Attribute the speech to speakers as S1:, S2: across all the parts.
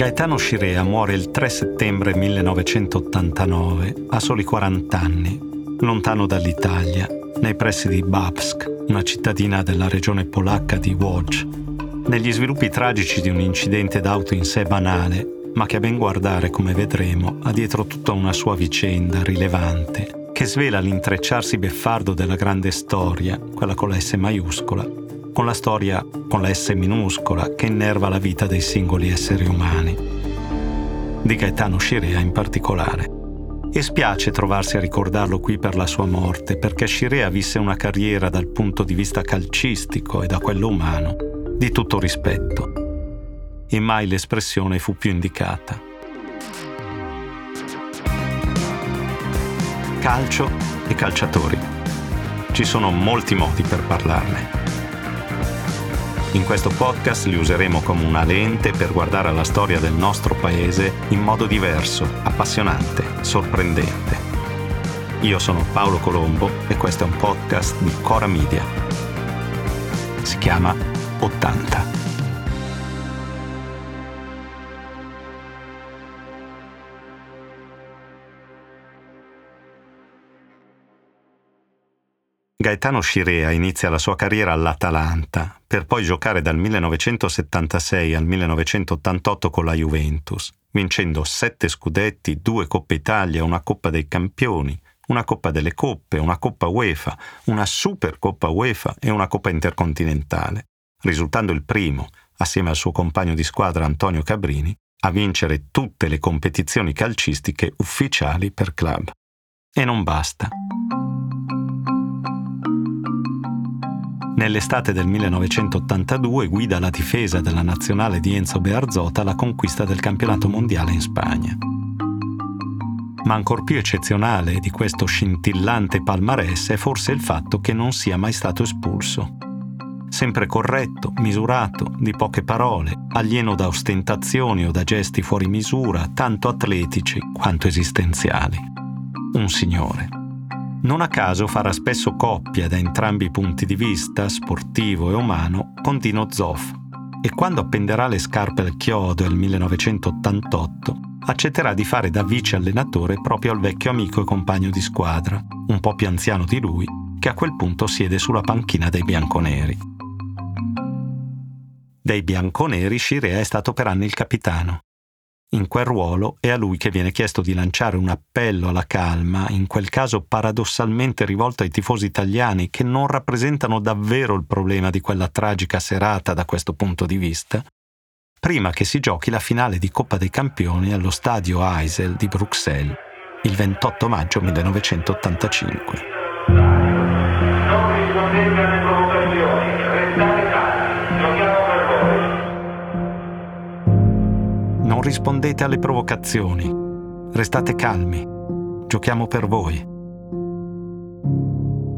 S1: Gaetano Scirea muore il 3 settembre 1989, a soli 40 anni, lontano dall'Italia, nei pressi di Babsk, una cittadina della regione polacca di Łódź, negli sviluppi tragici di un incidente d'auto in sé banale, ma che a ben guardare, come vedremo, ha dietro tutta una sua vicenda rilevante, che svela l'intrecciarsi beffardo della grande storia, quella con la S maiuscola, con la storia con la S minuscola che innerva la vita dei singoli esseri umani. Di Gaetano Scirea in particolare. E spiace trovarsi a ricordarlo qui per la sua morte, perché Scirea visse una carriera dal punto di vista calcistico e da quello umano di tutto rispetto. E mai l'espressione fu più indicata. Calcio e calciatori. Ci sono molti modi per parlarne. In questo podcast li useremo come una lente per guardare alla storia del nostro paese in modo diverso, appassionante, sorprendente. Io sono Paolo Colombo e questo è un podcast di Cora Media. Si chiama 80. Gaetano Scirea inizia la sua carriera all'Atalanta, per poi giocare dal 1976 al 1988 con la Juventus, vincendo sette scudetti, due Coppe Italia, una Coppa dei Campioni, una Coppa delle Coppe, una Coppa UEFA, una Supercoppa UEFA e una Coppa Intercontinentale risultando il primo, assieme al suo compagno di squadra Antonio Cabrini, a vincere tutte le competizioni calcistiche ufficiali per club. E non basta. Nell'estate del 1982 guida la difesa della nazionale di Enzo Bearzota alla conquista del campionato mondiale in Spagna. Ma ancor più eccezionale di questo scintillante palmarès è forse il fatto che non sia mai stato espulso sempre corretto, misurato, di poche parole, alieno da ostentazioni o da gesti fuori misura, tanto atletici quanto esistenziali. Un signore. Non a caso farà spesso coppia da entrambi i punti di vista, sportivo e umano, con Dino Zoff e quando appenderà le scarpe al chiodo nel 1988, accetterà di fare da vice allenatore proprio al vecchio amico e compagno di squadra, un po' più anziano di lui, che a quel punto siede sulla panchina dei bianconeri. Dei bianconeri Scirea è stato per anni il capitano. In quel ruolo è a lui che viene chiesto di lanciare un appello alla calma, in quel caso paradossalmente rivolto ai tifosi italiani che non rappresentano davvero il problema di quella tragica serata da questo punto di vista, prima che si giochi la finale di Coppa dei Campioni allo stadio Eisel di Bruxelles il 28 maggio 1985. Non rispondete alle provocazioni. Restate calmi. Giochiamo per voi.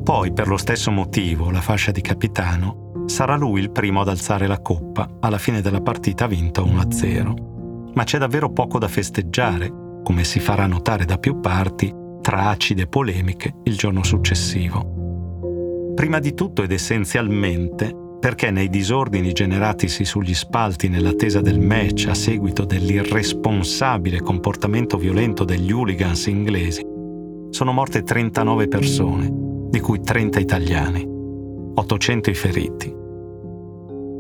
S1: Poi, per lo stesso motivo, la fascia di capitano sarà lui il primo ad alzare la coppa alla fine della partita vinta 1-0. Ma c'è davvero poco da festeggiare, come si farà notare da più parti, tra acide polemiche il giorno successivo. Prima di tutto ed essenzialmente perché nei disordini generatisi sugli spalti nell'attesa del match a seguito dell'irresponsabile comportamento violento degli hooligans inglesi sono morte 39 persone, di cui 30 italiani, 800 i feriti.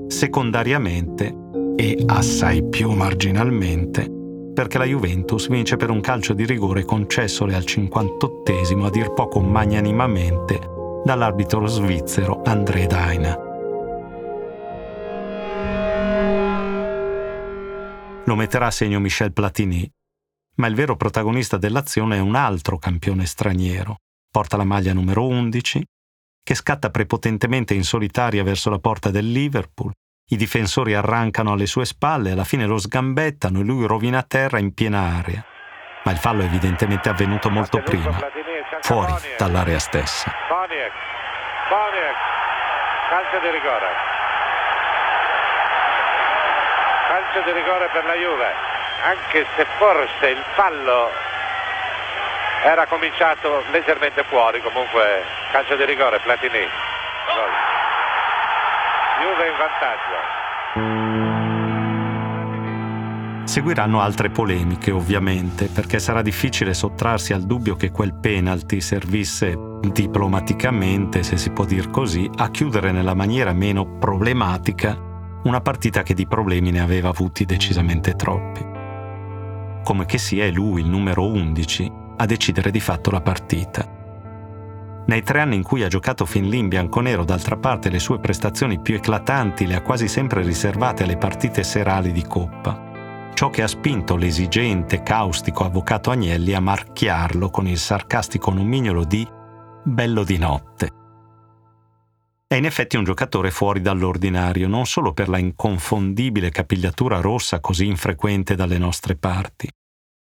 S1: Secondariamente, e assai più marginalmente, perché la Juventus vince per un calcio di rigore concessole al 58 a dir poco magnanimamente dall'arbitro svizzero André Daina. Lo metterà a segno Michel Platini, ma il vero protagonista dell'azione è un altro campione straniero. Porta la maglia numero 11, che scatta prepotentemente in solitaria verso la porta del Liverpool. I difensori arrancano alle sue spalle, alla fine lo sgambettano e lui rovina a terra in piena aria. Ma il fallo è evidentemente avvenuto molto prima, fuori dall'area stessa. Boniek, Boniek, calcio di rigore. Calcio di rigore per la Juve, anche se forse il fallo era cominciato leggermente fuori, comunque calcio di rigore, Platini. Gol. Juve in vantaggio. Seguiranno altre polemiche, ovviamente, perché sarà difficile sottrarsi al dubbio che quel penalty servisse diplomaticamente, se si può dir così, a chiudere nella maniera meno problematica una partita che di problemi ne aveva avuti decisamente troppi. Come che sia è lui, il numero 11, a decidere di fatto la partita. Nei tre anni in cui ha giocato fin lì in bianconero, d'altra parte le sue prestazioni più eclatanti le ha quasi sempre riservate alle partite serali di Coppa ciò che ha spinto l'esigente, caustico avvocato Agnelli a marchiarlo con il sarcastico nomignolo di bello di notte. È in effetti un giocatore fuori dall'ordinario, non solo per la inconfondibile capigliatura rossa così infrequente dalle nostre parti,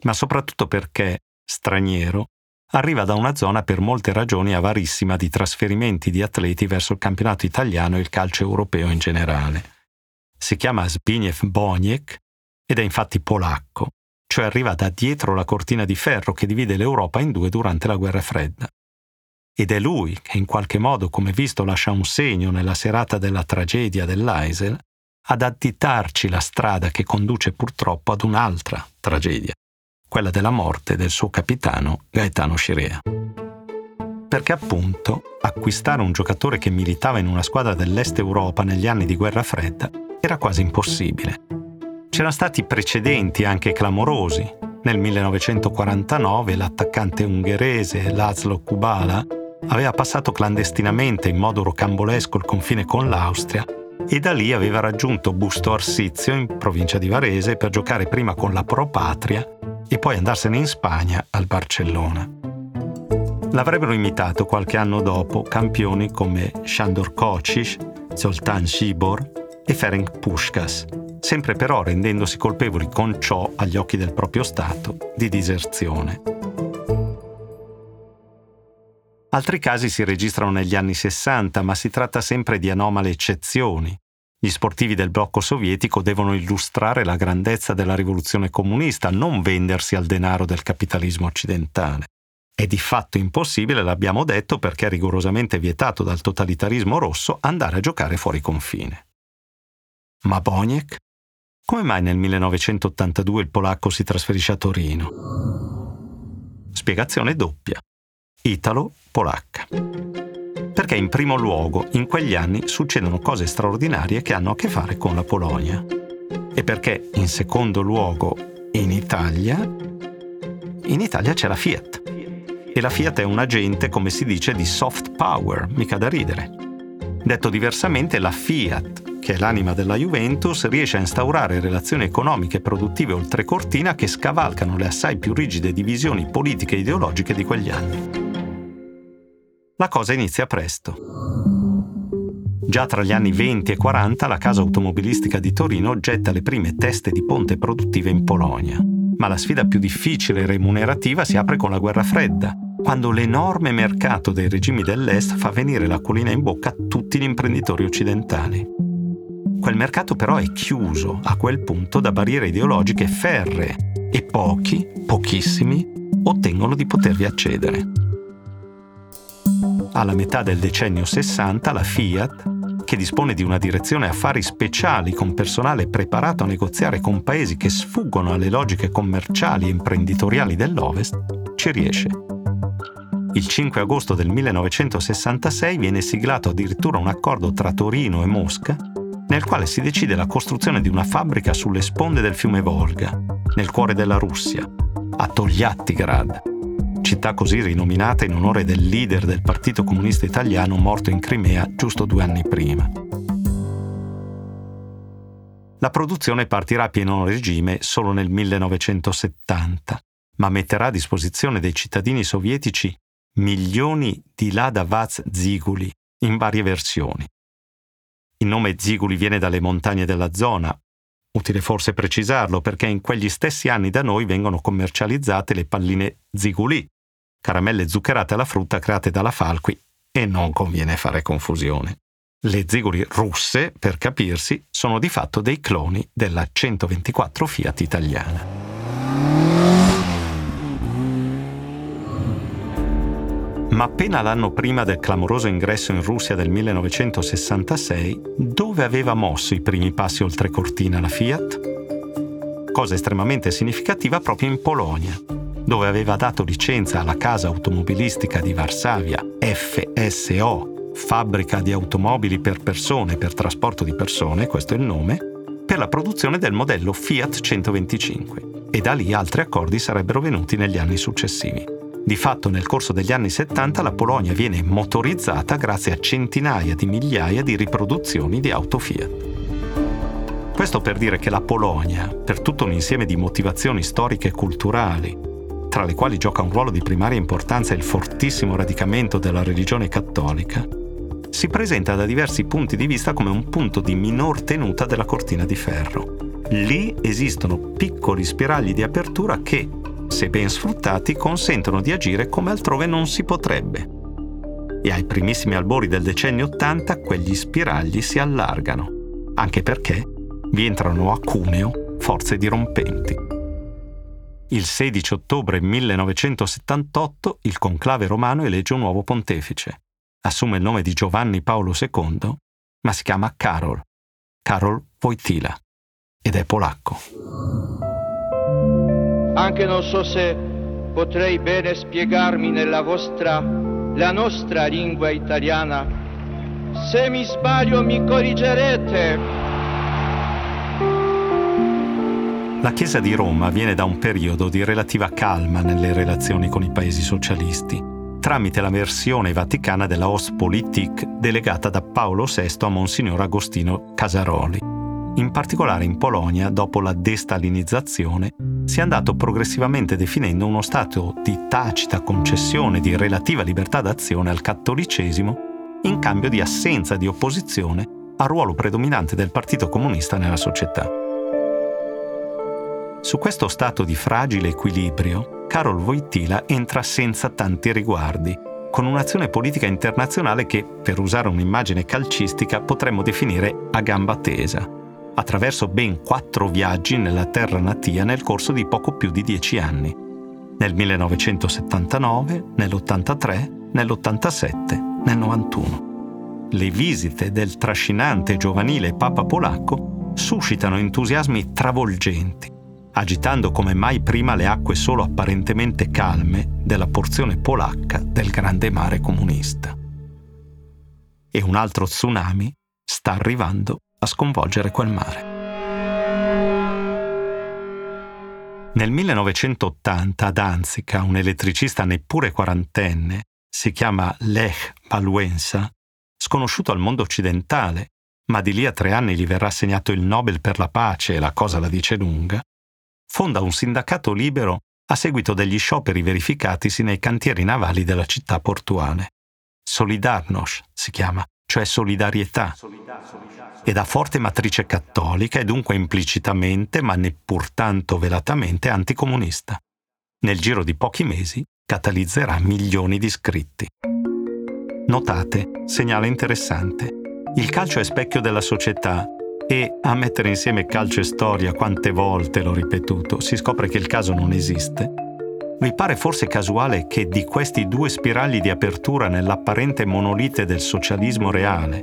S1: ma soprattutto perché, straniero, arriva da una zona per molte ragioni avarissima di trasferimenti di atleti verso il campionato italiano e il calcio europeo in generale. Si chiama Zbigniew Boniek ed è infatti polacco, cioè arriva da dietro la cortina di ferro che divide l'Europa in due durante la guerra fredda. Ed è lui che in qualche modo, come visto, lascia un segno nella serata della tragedia dell'Aisel, ad additarci la strada che conduce purtroppo ad un'altra tragedia, quella della morte del suo capitano Gaetano Scirea. Perché appunto acquistare un giocatore che militava in una squadra dell'Est Europa negli anni di guerra fredda era quasi impossibile C'erano stati precedenti anche clamorosi. Nel 1949 l'attaccante ungherese Laszlo Kubala aveva passato clandestinamente in modo rocambolesco il confine con l'Austria e da lì aveva raggiunto Busto Arsizio in provincia di Varese per giocare prima con la Pro Patria e poi andarsene in Spagna al Barcellona. L'avrebbero imitato qualche anno dopo campioni come Shandor Kocic, Zoltan Shibor e Ferenc Puskas, sempre però rendendosi colpevoli con ciò agli occhi del proprio Stato di diserzione. Altri casi si registrano negli anni 60, ma si tratta sempre di anomale eccezioni. Gli sportivi del blocco sovietico devono illustrare la grandezza della rivoluzione comunista, non vendersi al denaro del capitalismo occidentale. È di fatto impossibile, l'abbiamo detto, perché è rigorosamente vietato dal totalitarismo rosso andare a giocare fuori confine. Ma Boniek come mai nel 1982 il polacco si trasferisce a Torino? Spiegazione doppia. Italo-polacca. Perché in primo luogo in quegli anni succedono cose straordinarie che hanno a che fare con la Polonia. E perché in secondo luogo in Italia, in Italia c'è la Fiat. E la Fiat è un agente, come si dice, di soft power, mica da ridere. Detto diversamente, la Fiat che è l'anima della Juventus, riesce a instaurare relazioni economiche e produttive oltrecortina che scavalcano le assai più rigide divisioni politiche e ideologiche di quegli anni. La cosa inizia presto. Già tra gli anni 20 e 40 la casa automobilistica di Torino getta le prime teste di ponte produttive in Polonia. Ma la sfida più difficile e remunerativa si apre con la guerra fredda, quando l'enorme mercato dei regimi dell'Est fa venire l'acquolina in bocca a tutti gli imprenditori occidentali. Quel mercato però è chiuso a quel punto da barriere ideologiche ferree e pochi, pochissimi, ottengono di potervi accedere. Alla metà del decennio 60 la Fiat, che dispone di una direzione affari speciali con personale preparato a negoziare con paesi che sfuggono alle logiche commerciali e imprenditoriali dell'Ovest, ci riesce. Il 5 agosto del 1966 viene siglato addirittura un accordo tra Torino e Mosca nel quale si decide la costruzione di una fabbrica sulle sponde del fiume Volga, nel cuore della Russia, a Togliattigrad, città così rinominata in onore del leader del Partito Comunista Italiano morto in Crimea giusto due anni prima. La produzione partirà a pieno regime solo nel 1970, ma metterà a disposizione dei cittadini sovietici milioni di Lada Vaz Ziguli in varie versioni, il nome Ziguli viene dalle montagne della zona. Utile forse precisarlo perché in quegli stessi anni da noi vengono commercializzate le palline Ziguli, caramelle zuccherate alla frutta create dalla Falqui e non conviene fare confusione. Le Ziguli russe, per capirsi, sono di fatto dei cloni della 124 Fiat italiana. Ma appena l'anno prima del clamoroso ingresso in Russia del 1966, dove aveva mosso i primi passi oltre cortina la Fiat? cosa estremamente significativa, proprio in Polonia, dove aveva dato licenza alla casa automobilistica di Varsavia, FSO, fabbrica di automobili per persone, per trasporto di persone, questo è il nome, per la produzione del modello Fiat 125 e da lì altri accordi sarebbero venuti negli anni successivi. Di fatto nel corso degli anni 70 la Polonia viene motorizzata grazie a centinaia di migliaia di riproduzioni di auto Fiat. Questo per dire che la Polonia, per tutto un insieme di motivazioni storiche e culturali, tra le quali gioca un ruolo di primaria importanza il fortissimo radicamento della religione cattolica, si presenta da diversi punti di vista come un punto di minor tenuta della cortina di ferro. Lì esistono piccoli spiragli di apertura che, se ben sfruttati, consentono di agire come altrove non si potrebbe. E ai primissimi albori del decennio 80 quegli spiragli si allargano, anche perché vi entrano a cuneo forze dirompenti. Il 16 ottobre 1978 il conclave romano elegge un nuovo pontefice assume il nome di Giovanni Paolo II, ma si chiama Karol, Karol Wojtyla, ed è polacco.
S2: Anche non so se potrei bene spiegarmi nella vostra, la nostra lingua italiana. Se mi sbaglio mi corrigerete.
S1: La Chiesa di Roma viene da un periodo di relativa calma nelle relazioni con i paesi socialisti tramite la versione vaticana della Ostpolitik delegata da Paolo VI a Monsignor Agostino Casaroli. In particolare in Polonia, dopo la destalinizzazione, si è andato progressivamente definendo uno stato di tacita concessione di relativa libertà d'azione al cattolicesimo in cambio di assenza di opposizione al ruolo predominante del Partito Comunista nella società. Su questo stato di fragile equilibrio Karol Wojtyla entra senza tanti riguardi, con un'azione politica internazionale che, per usare un'immagine calcistica, potremmo definire a gamba tesa, attraverso ben quattro viaggi nella terra natia nel corso di poco più di dieci anni, nel 1979, nell'83, nell'87, nel 91. Le visite del trascinante giovanile Papa polacco suscitano entusiasmi travolgenti agitando come mai prima le acque solo apparentemente calme della porzione polacca del grande mare comunista. E un altro tsunami sta arrivando a sconvolgere quel mare. Nel 1980 a Danzica un elettricista neppure quarantenne, si chiama Lech Walesa, sconosciuto al mondo occidentale, ma di lì a tre anni gli verrà assegnato il Nobel per la pace e la cosa la dice lunga, fonda un sindacato libero a seguito degli scioperi verificatisi nei cantieri navali della città portuale. Solidarność si chiama, cioè solidarietà, ed ha forte matrice cattolica e dunque implicitamente, ma neppur tanto velatamente anticomunista. Nel giro di pochi mesi catalizzerà milioni di iscritti. Notate, segnale interessante, il calcio è specchio della società e a mettere insieme calcio e storia quante volte l'ho ripetuto, si scopre che il caso non esiste. Vi pare forse casuale che di questi due spiragli di apertura nell'apparente monolite del socialismo reale,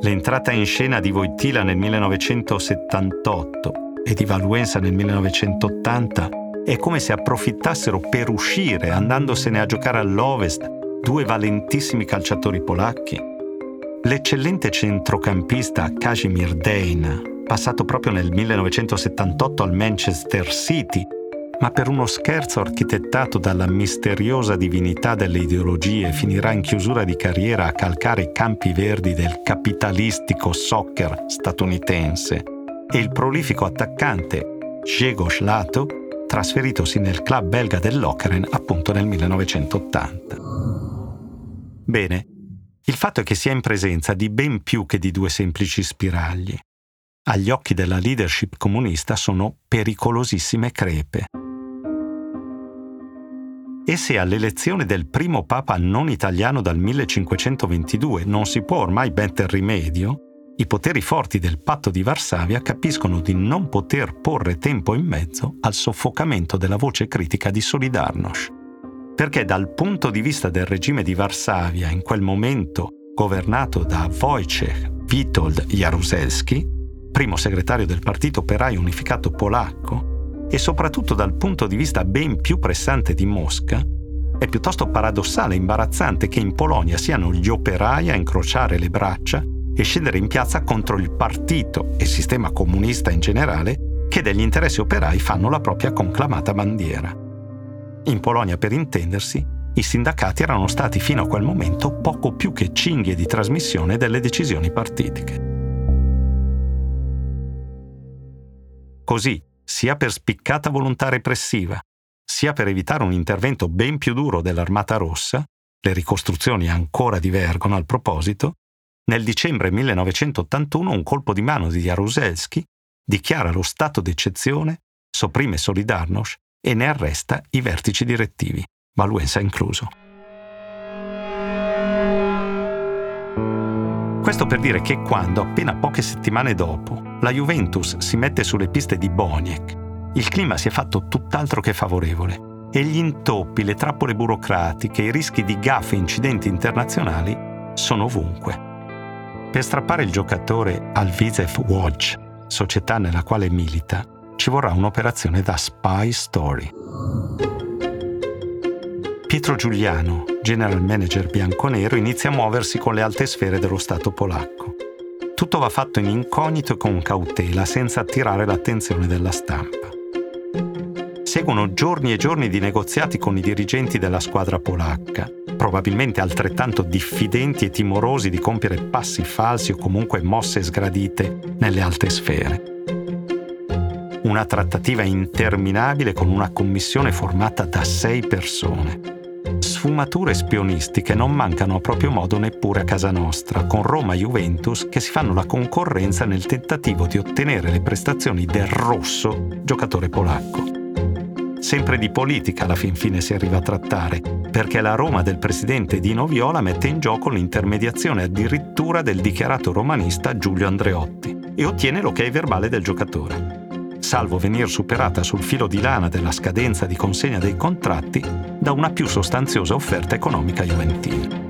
S1: l'entrata in scena di Wojtyla nel 1978 e di Valuenza nel 1980 è come se approfittassero per uscire andandosene a giocare all'Ovest due valentissimi calciatori polacchi? L'eccellente centrocampista Kazimir Dein, passato proprio nel 1978 al Manchester City, ma per uno scherzo architettato dalla misteriosa divinità delle ideologie finirà in chiusura di carriera a calcare i campi verdi del capitalistico soccer statunitense, e il prolifico attaccante Diego Schlato, trasferitosi nel club belga dell'Okeren appunto nel 1980. Bene, il fatto è che si è in presenza di ben più che di due semplici spiragli. Agli occhi della leadership comunista sono pericolosissime crepe. E se all'elezione del primo papa non italiano dal 1522 non si può ormai metter rimedio, i poteri forti del patto di Varsavia capiscono di non poter porre tempo in mezzo al soffocamento della voce critica di Solidarnosc perché dal punto di vista del regime di Varsavia, in quel momento governato da Wojciech Witold Jaruzelski, primo segretario del Partito Operaio Unificato Polacco, e soprattutto dal punto di vista ben più pressante di Mosca, è piuttosto paradossale e imbarazzante che in Polonia siano gli operai a incrociare le braccia e scendere in piazza contro il partito e sistema comunista in generale che degli interessi operai fanno la propria conclamata bandiera. In Polonia, per intendersi, i sindacati erano stati fino a quel momento poco più che cinghie di trasmissione delle decisioni partitiche. Così, sia per spiccata volontà repressiva, sia per evitare un intervento ben più duro dell'Armata Rossa, le ricostruzioni ancora divergono al proposito, nel dicembre 1981 un colpo di mano di Jaruzelski dichiara lo stato d'eccezione, sopprime Solidarnosc e ne arresta i vertici direttivi, Valuenza incluso. Questo per dire che quando, appena poche settimane dopo, la Juventus si mette sulle piste di Boniek, il clima si è fatto tutt'altro che favorevole e gli intoppi, le trappole burocratiche, i rischi di gaffe e incidenti internazionali sono ovunque. Per strappare il giocatore al Vizev Watch, società nella quale milita, ci vorrà un'operazione da spy story. Pietro Giuliano, general manager bianconero, inizia a muoversi con le alte sfere dello Stato polacco. Tutto va fatto in incognito e con cautela, senza attirare l'attenzione della stampa. Seguono giorni e giorni di negoziati con i dirigenti della squadra polacca, probabilmente altrettanto diffidenti e timorosi di compiere passi falsi o comunque mosse sgradite nelle alte sfere. Una trattativa interminabile con una commissione formata da sei persone. Sfumature spionistiche non mancano a proprio modo neppure a casa nostra, con Roma e Juventus che si fanno la concorrenza nel tentativo di ottenere le prestazioni del rosso giocatore polacco sempre di politica alla fin fine si arriva a trattare, perché la Roma del presidente Dino Viola mette in gioco l'intermediazione addirittura del dichiarato romanista Giulio Andreotti e ottiene l'ok verbale del giocatore salvo venir superata sul filo di lana della scadenza di consegna dei contratti da una più sostanziosa offerta economica juventina.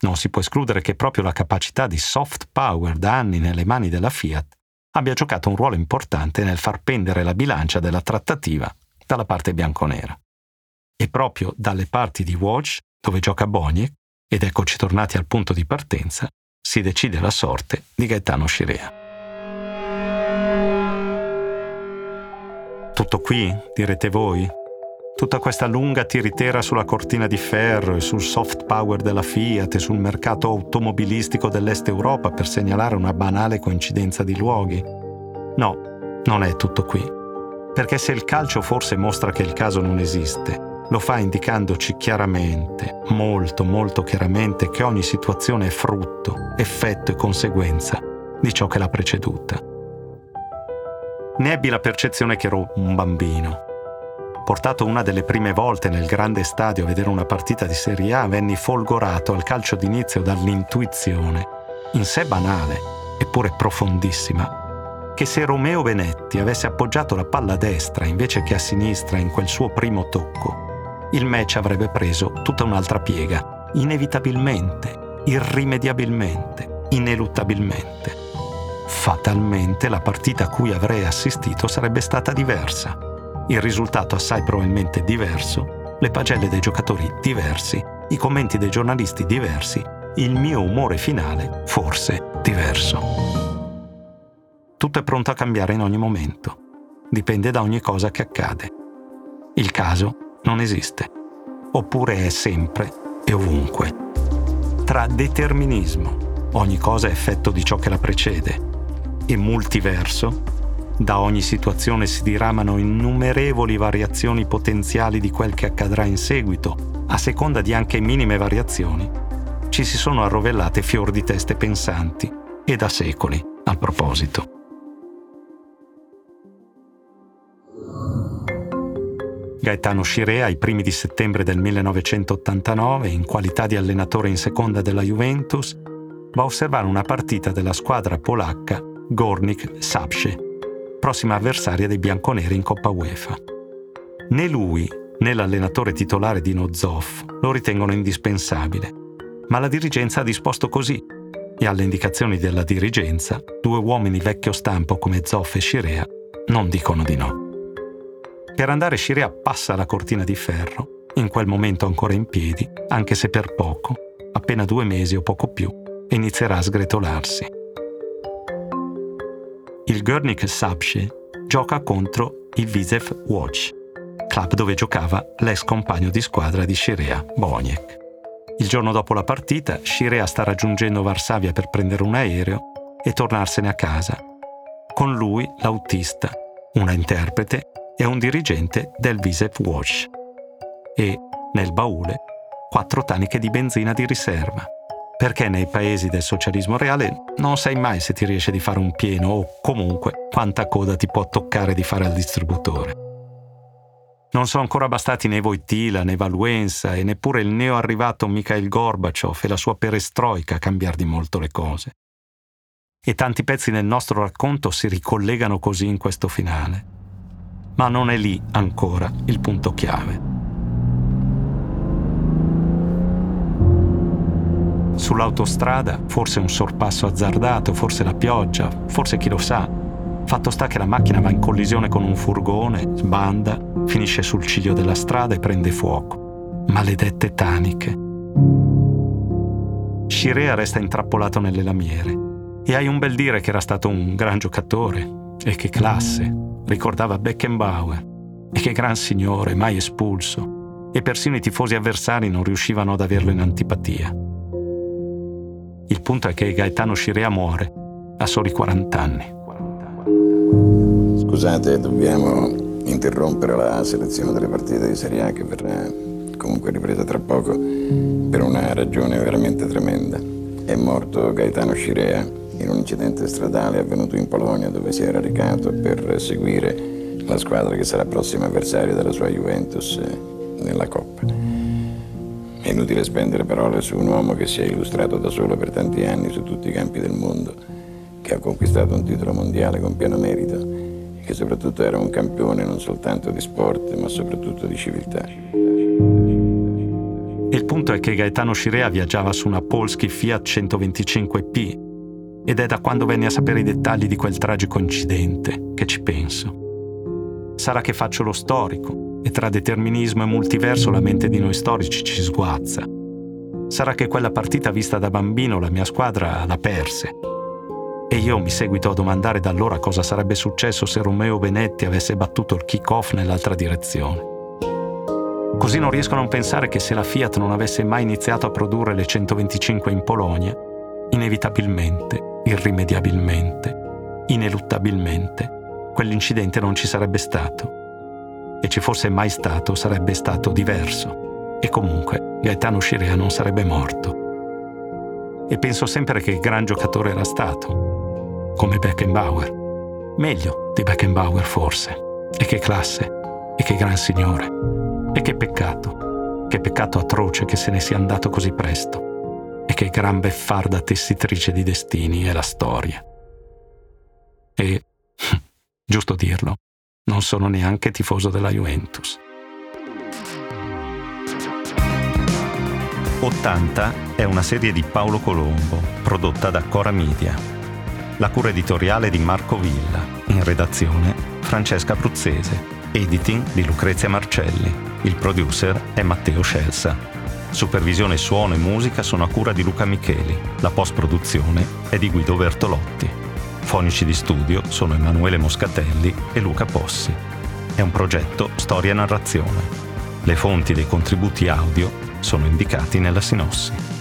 S1: Non si può escludere che proprio la capacità di soft power da anni nelle mani della Fiat abbia giocato un ruolo importante nel far pendere la bilancia della trattativa dalla parte bianconera. E proprio dalle parti di Watch, dove gioca Boniek, ed eccoci tornati al punto di partenza, si decide la sorte di Gaetano Scirea. Tutto qui, direte voi? Tutta questa lunga tiritera sulla cortina di ferro e sul soft power della Fiat e sul mercato automobilistico dell'Est Europa per segnalare una banale coincidenza di luoghi? No, non è tutto qui. Perché se il calcio forse mostra che il caso non esiste, lo fa indicandoci chiaramente, molto molto chiaramente, che ogni situazione è frutto, effetto e conseguenza di ciò che l'ha preceduta. Ne ebbi la percezione che ero un bambino, Portato una delle prime volte nel grande stadio a vedere una partita di Serie A, venni folgorato al calcio d'inizio dall'intuizione, in sé banale, eppure profondissima, che se Romeo Benetti avesse appoggiato la palla a destra invece che a sinistra in quel suo primo tocco, il match avrebbe preso tutta un'altra piega, inevitabilmente, irrimediabilmente, ineluttabilmente. Fatalmente la partita a cui avrei assistito sarebbe stata diversa il risultato assai probabilmente diverso, le pagelle dei giocatori diversi, i commenti dei giornalisti diversi, il mio umore finale forse diverso. Tutto è pronto a cambiare in ogni momento, dipende da ogni cosa che accade. Il caso non esiste, oppure è sempre e ovunque. Tra determinismo, ogni cosa è effetto di ciò che la precede, e multiverso, da ogni situazione si diramano innumerevoli variazioni potenziali di quel che accadrà in seguito, a seconda di anche minime variazioni. Ci si sono arrovellate fior di teste pensanti, e da secoli, al proposito. Gaetano Scirea, ai primi di settembre del 1989, in qualità di allenatore in seconda della Juventus, va a osservare una partita della squadra polacca Gornik Sapsce prossima avversaria dei bianconeri in Coppa UEFA. Né lui né l'allenatore titolare di Nozoff lo ritengono indispensabile, ma la dirigenza ha disposto così e alle indicazioni della dirigenza due uomini vecchio stampo come Zoff e Scirea non dicono di no. Per andare Scirea passa la cortina di ferro, in quel momento ancora in piedi, anche se per poco, appena due mesi o poco più, e inizierà a sgretolarsi. Il Görnik Sabsche gioca contro il Vizev Watch, club dove giocava l'ex compagno di squadra di Scirea, Boniek. Il giorno dopo la partita, Scirea sta raggiungendo Varsavia per prendere un aereo e tornarsene a casa. Con lui l'autista, una interprete e un dirigente del Visev Wash. E, nel baule, quattro taniche di benzina di riserva. Perché nei paesi del socialismo reale non sai mai se ti riesce di fare un pieno o comunque quanta coda ti può toccare di fare al distributore. Non sono ancora bastati né Wojtyla né Valuenza e neppure il neo arrivato Mikhail Gorbaciov e la sua perestroica a cambiare di molto le cose. E tanti pezzi nel nostro racconto si ricollegano così in questo finale. Ma non è lì ancora il punto chiave. Sull'autostrada, forse un sorpasso azzardato, forse la pioggia, forse chi lo sa, Fatto sta che la macchina va in collisione con un furgone, sbanda, finisce sul ciglio della strada e prende fuoco. Maledette taniche. Scirea resta intrappolato nelle lamiere. E hai un bel dire che era stato un gran giocatore. E che classe. Ricordava Beckenbauer. E che gran signore, mai espulso. E persino i tifosi avversari non riuscivano ad averlo in antipatia. Il punto è che Gaetano Scirea muore a soli 40 anni.
S3: Scusate, dobbiamo interrompere la selezione delle partite di Serie A che verrà comunque ripresa tra poco per una ragione veramente tremenda. È morto Gaetano Scirea in un incidente stradale avvenuto in Polonia dove si era recato per seguire la squadra che sarà prossima avversaria della sua Juventus nella Coppa. È inutile spendere parole su un uomo che si è illustrato da solo per tanti anni su tutti i campi del mondo che ha conquistato un titolo mondiale con pieno merito e che soprattutto era un campione non soltanto di sport ma soprattutto di civiltà.
S1: Il punto è che Gaetano Scirea viaggiava su una Polski Fiat 125P ed è da quando venne a sapere i dettagli di quel tragico incidente che ci penso. Sarà che faccio lo storico e tra determinismo e multiverso la mente di noi storici ci sguazza. Sarà che quella partita vista da bambino la mia squadra la perse e io mi seguito a domandare da allora cosa sarebbe successo se Romeo Benetti avesse battuto il kick-off nell'altra direzione. Così non riesco a non pensare che se la Fiat non avesse mai iniziato a produrre le 125 in Polonia, inevitabilmente, irrimediabilmente, ineluttabilmente, quell'incidente non ci sarebbe stato. E ci fosse mai stato sarebbe stato diverso. E comunque Gaetano Scirea non sarebbe morto. E penso sempre che gran giocatore era stato, come Beckenbauer. Meglio di Beckenbauer forse. E che classe, e che gran signore. E che peccato, che peccato atroce che se ne sia andato così presto. E che gran beffarda tessitrice di destini è la storia. E, giusto dirlo, non sono neanche tifoso della Juventus.
S4: 80 è una serie di Paolo Colombo, prodotta da Cora Media la cura editoriale di Marco Villa, in redazione Francesca Bruzzese, editing di Lucrezia Marcelli, il producer è Matteo Scelsa. Supervisione suono e musica sono a cura di Luca Micheli, la post-produzione è di Guido Bertolotti. Fonici di studio sono Emanuele Moscatelli e Luca Possi. È un progetto Storia e Narrazione. Le fonti dei contributi audio sono indicati nella sinossi.